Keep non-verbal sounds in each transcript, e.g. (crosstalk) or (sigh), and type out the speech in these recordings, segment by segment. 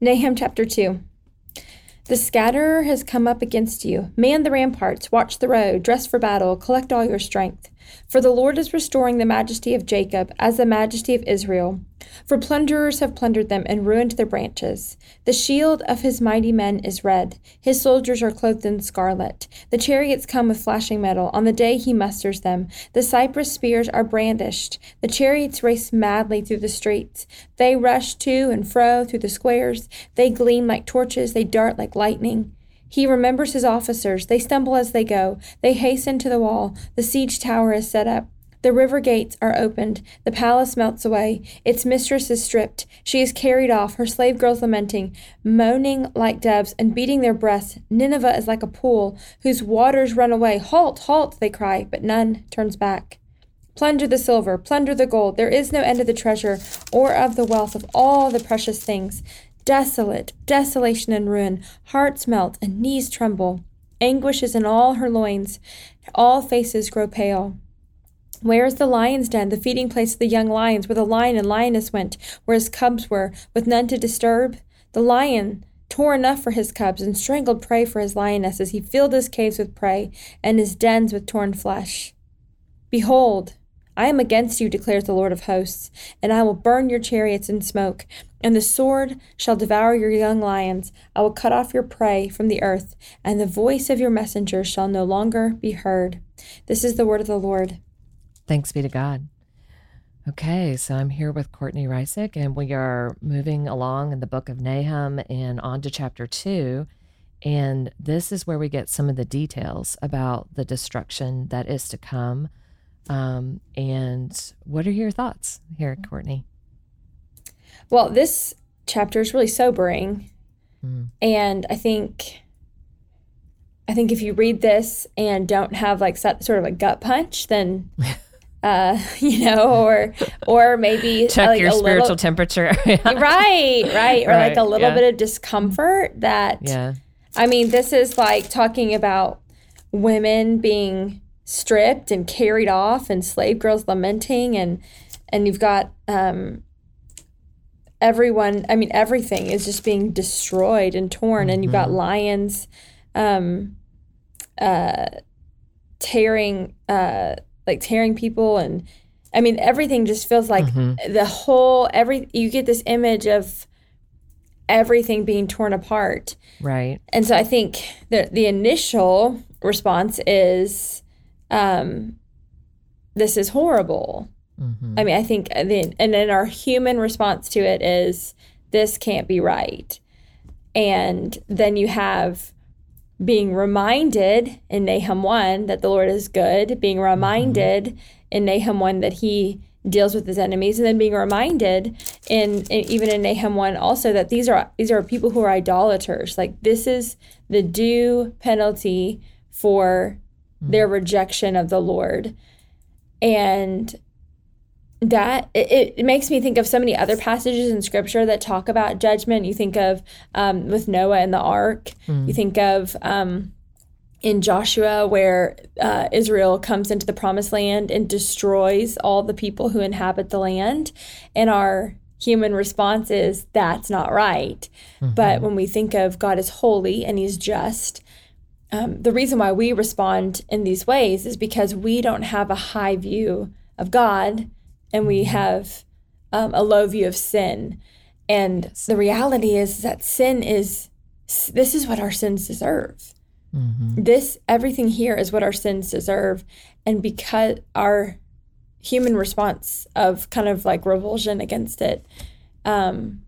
Nahum chapter 2. The scatterer has come up against you. Man the ramparts, watch the road, dress for battle, collect all your strength. For the Lord is restoring the majesty of Jacob as the majesty of Israel. For plunderers have plundered them and ruined their branches. The shield of his mighty men is red. His soldiers are clothed in scarlet. The chariots come with flashing metal on the day he musters them. The cypress spears are brandished. The chariots race madly through the streets. They rush to and fro through the squares. They gleam like torches. They dart like lightning. He remembers his officers. They stumble as they go. They hasten to the wall. The siege tower is set up. The river gates are opened. The palace melts away. Its mistress is stripped. She is carried off, her slave girls lamenting, moaning like doves and beating their breasts. Nineveh is like a pool whose waters run away. Halt, halt, they cry, but none turns back. Plunder the silver, plunder the gold. There is no end of the treasure or of the wealth of all the precious things. Desolate, desolation and ruin. Hearts melt and knees tremble. Anguish is in all her loins. All faces grow pale. Where is the lion's den, the feeding place of the young lions, where the lion and lioness went, where his cubs were, with none to disturb? The lion tore enough for his cubs, and strangled prey for his lionesses. He filled his caves with prey, and his dens with torn flesh. Behold, I am against you, declares the Lord of hosts, and I will burn your chariots in smoke, and the sword shall devour your young lions. I will cut off your prey from the earth, and the voice of your messengers shall no longer be heard. This is the word of the Lord. Thanks be to God. Okay, so I'm here with Courtney Reissig, and we are moving along in the book of Nahum and on to chapter two. And this is where we get some of the details about the destruction that is to come. Um, and what are your thoughts here, Courtney? Well, this chapter is really sobering. Mm. And I think I think if you read this and don't have like sort of a gut punch, then (laughs) uh, (laughs) you know, or or maybe (laughs) check like your spiritual little, temperature. right, right, or right, like a little yeah. bit of discomfort. That yeah, I mean, this is like talking about women being stripped and carried off, and slave girls lamenting, and and you've got um, everyone. I mean, everything is just being destroyed and torn, and you've got mm-hmm. lions, um, uh, tearing. Uh, like tearing people and I mean everything just feels like mm-hmm. the whole every you get this image of everything being torn apart. Right. And so I think the the initial response is um this is horrible. Mm-hmm. I mean, I think the and then our human response to it is this can't be right. And then you have being reminded in Nahum 1 that the Lord is good, being reminded mm-hmm. in Nahum 1 that he deals with his enemies and then being reminded in, in, even in Nahum 1 also that these are these are people who are idolaters like this is the due penalty for mm-hmm. Their rejection of the Lord. And that it, it makes me think of so many other passages in scripture that talk about judgment. You think of um, with noah and the ark. Mm. you think of um, in joshua where uh, israel comes into the promised land and destroys all the people who inhabit the land. And our human response is that's not right. Mm-hmm. but when we think of god is holy and he's just um, the reason why we respond in these ways is because we don't have a high view of god and we mm-hmm. have um, a low view of sin. And the reality is that sin is this is what our sins deserve. Mm-hmm. This everything here is what our sins deserve, and because our human response of kind of like revulsion against it um,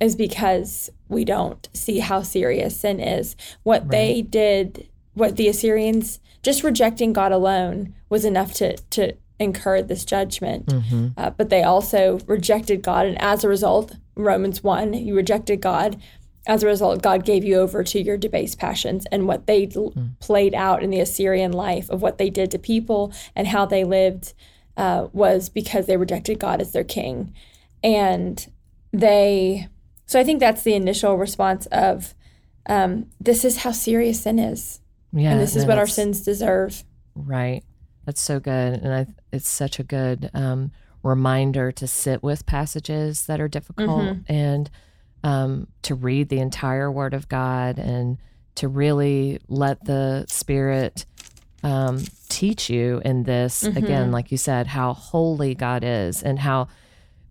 is because we don't see how serious sin is. What right. they did, what the Assyrians just rejecting God alone was enough to to incurred this judgment. Mm-hmm. Uh, but they also rejected God. And as a result, Romans 1, you rejected God. As a result, God gave you over to your debased passions and what they mm. played out in the Assyrian life of what they did to people and how they lived uh, was because they rejected God as their king. And they, so I think that's the initial response of um, this is how serious sin is. Yeah, and this is what our sins deserve. Right. That's so good. And I, it's such a good um, reminder to sit with passages that are difficult. Mm-hmm. And um, to read the entire Word of God and to really let the Spirit um, teach you in this mm-hmm. again, like you said, how holy God is and how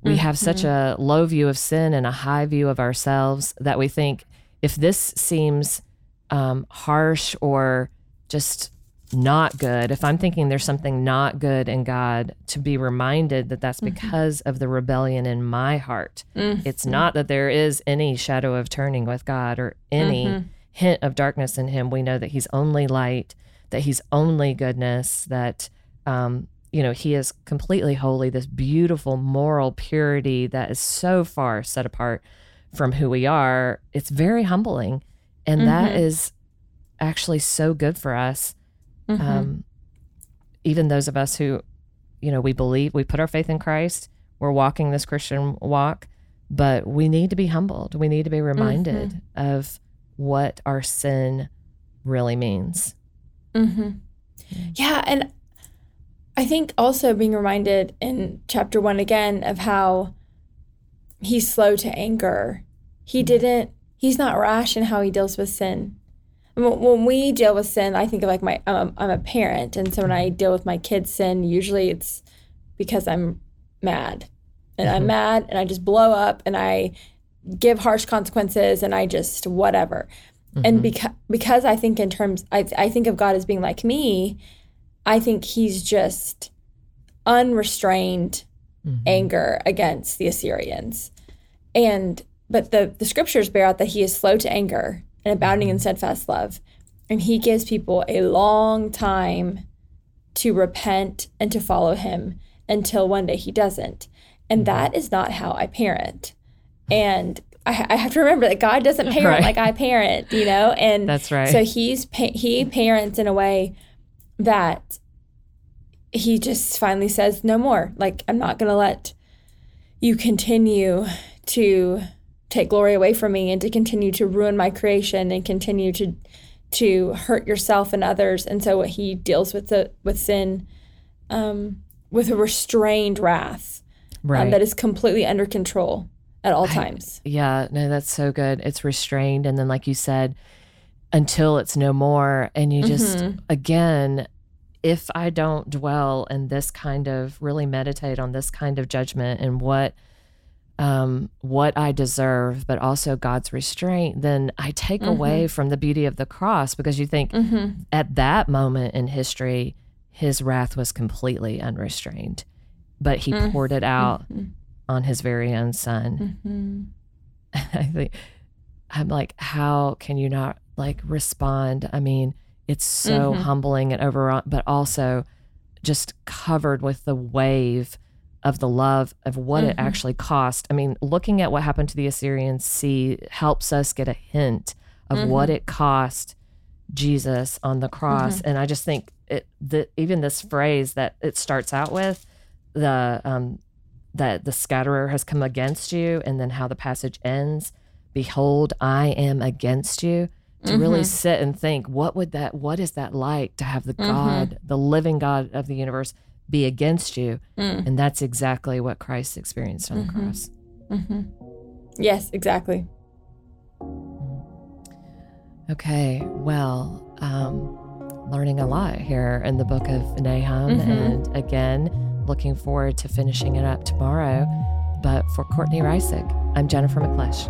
we mm-hmm. have such mm-hmm. a low view of sin and a high view of ourselves that we think if this seems um, harsh or just not good, if I'm thinking there's something not good in God, to be reminded that that's mm-hmm. because of the rebellion in my heart. Mm-hmm. It's not that there is any shadow of turning with God or any mm-hmm. hint of darkness in Him. We know that He's only light, that He's only goodness, that, um, you know, He is completely holy, this beautiful moral purity that is so far set apart from who we are. It's very humbling. And that mm-hmm. is actually so good for us Mm-hmm. Um, even those of us who, you know, we believe, we put our faith in Christ, we're walking this Christian walk, but we need to be humbled. We need to be reminded mm-hmm. of what our sin really means. Mm-hmm. Yeah. And I think also being reminded in chapter one again of how he's slow to anger. He mm-hmm. didn't, he's not rash in how he deals with sin when we deal with sin, I think of like my I'm a, I'm a parent, and so when I deal with my kids' sin, usually it's because I'm mad, and mm-hmm. I'm mad, and I just blow up, and I give harsh consequences, and I just whatever. Mm-hmm. And because because I think in terms, I I think of God as being like me. I think He's just unrestrained mm-hmm. anger against the Assyrians, and but the the scriptures bear out that He is slow to anger and abounding in steadfast love. And he gives people a long time to repent and to follow him until one day he doesn't. And mm-hmm. that is not how I parent. And I, I have to remember that God doesn't parent (laughs) right. like I parent, you know? And that's right. So he's, he parents in a way that he just finally says, no more. Like, I'm not going to let you continue to take glory away from me and to continue to ruin my creation and continue to to hurt yourself and others. And so what he deals with the with sin um, with a restrained wrath um, right. um, that is completely under control at all times. Yeah, no, that's so good. It's restrained, and then like you said, until it's no more, and you just mm-hmm. again. If I don't dwell in this kind of really meditate on this kind of judgment and what um, what I deserve, but also God's restraint, then I take mm-hmm. away from the beauty of the cross because you think mm-hmm. at that moment in history, his wrath was completely unrestrained, but he mm-hmm. poured it out mm-hmm. on his very own son. Mm-hmm. (laughs) I think I'm like, how can you not like respond? I mean, it's so mm-hmm. humbling and over, but also just covered with the wave of the love of what mm-hmm. it actually cost. I mean, looking at what happened to the Assyrian Sea helps us get a hint of mm-hmm. what it cost Jesus on the cross. Mm-hmm. And I just think it the even this phrase that it starts out with, the um that the scatterer has come against you, and then how the passage ends, behold, I am against you. To really mm-hmm. sit and think, what would that what is that like to have the mm-hmm. God, the living God of the universe be against you. Mm. And that's exactly what Christ experienced on mm-hmm. the cross. Mm-hmm. Yes, exactly. Okay, well, um, learning a lot here in the book of Nahum. Mm-hmm. And again, looking forward to finishing it up tomorrow. But for Courtney Reissig, I'm Jennifer McClish.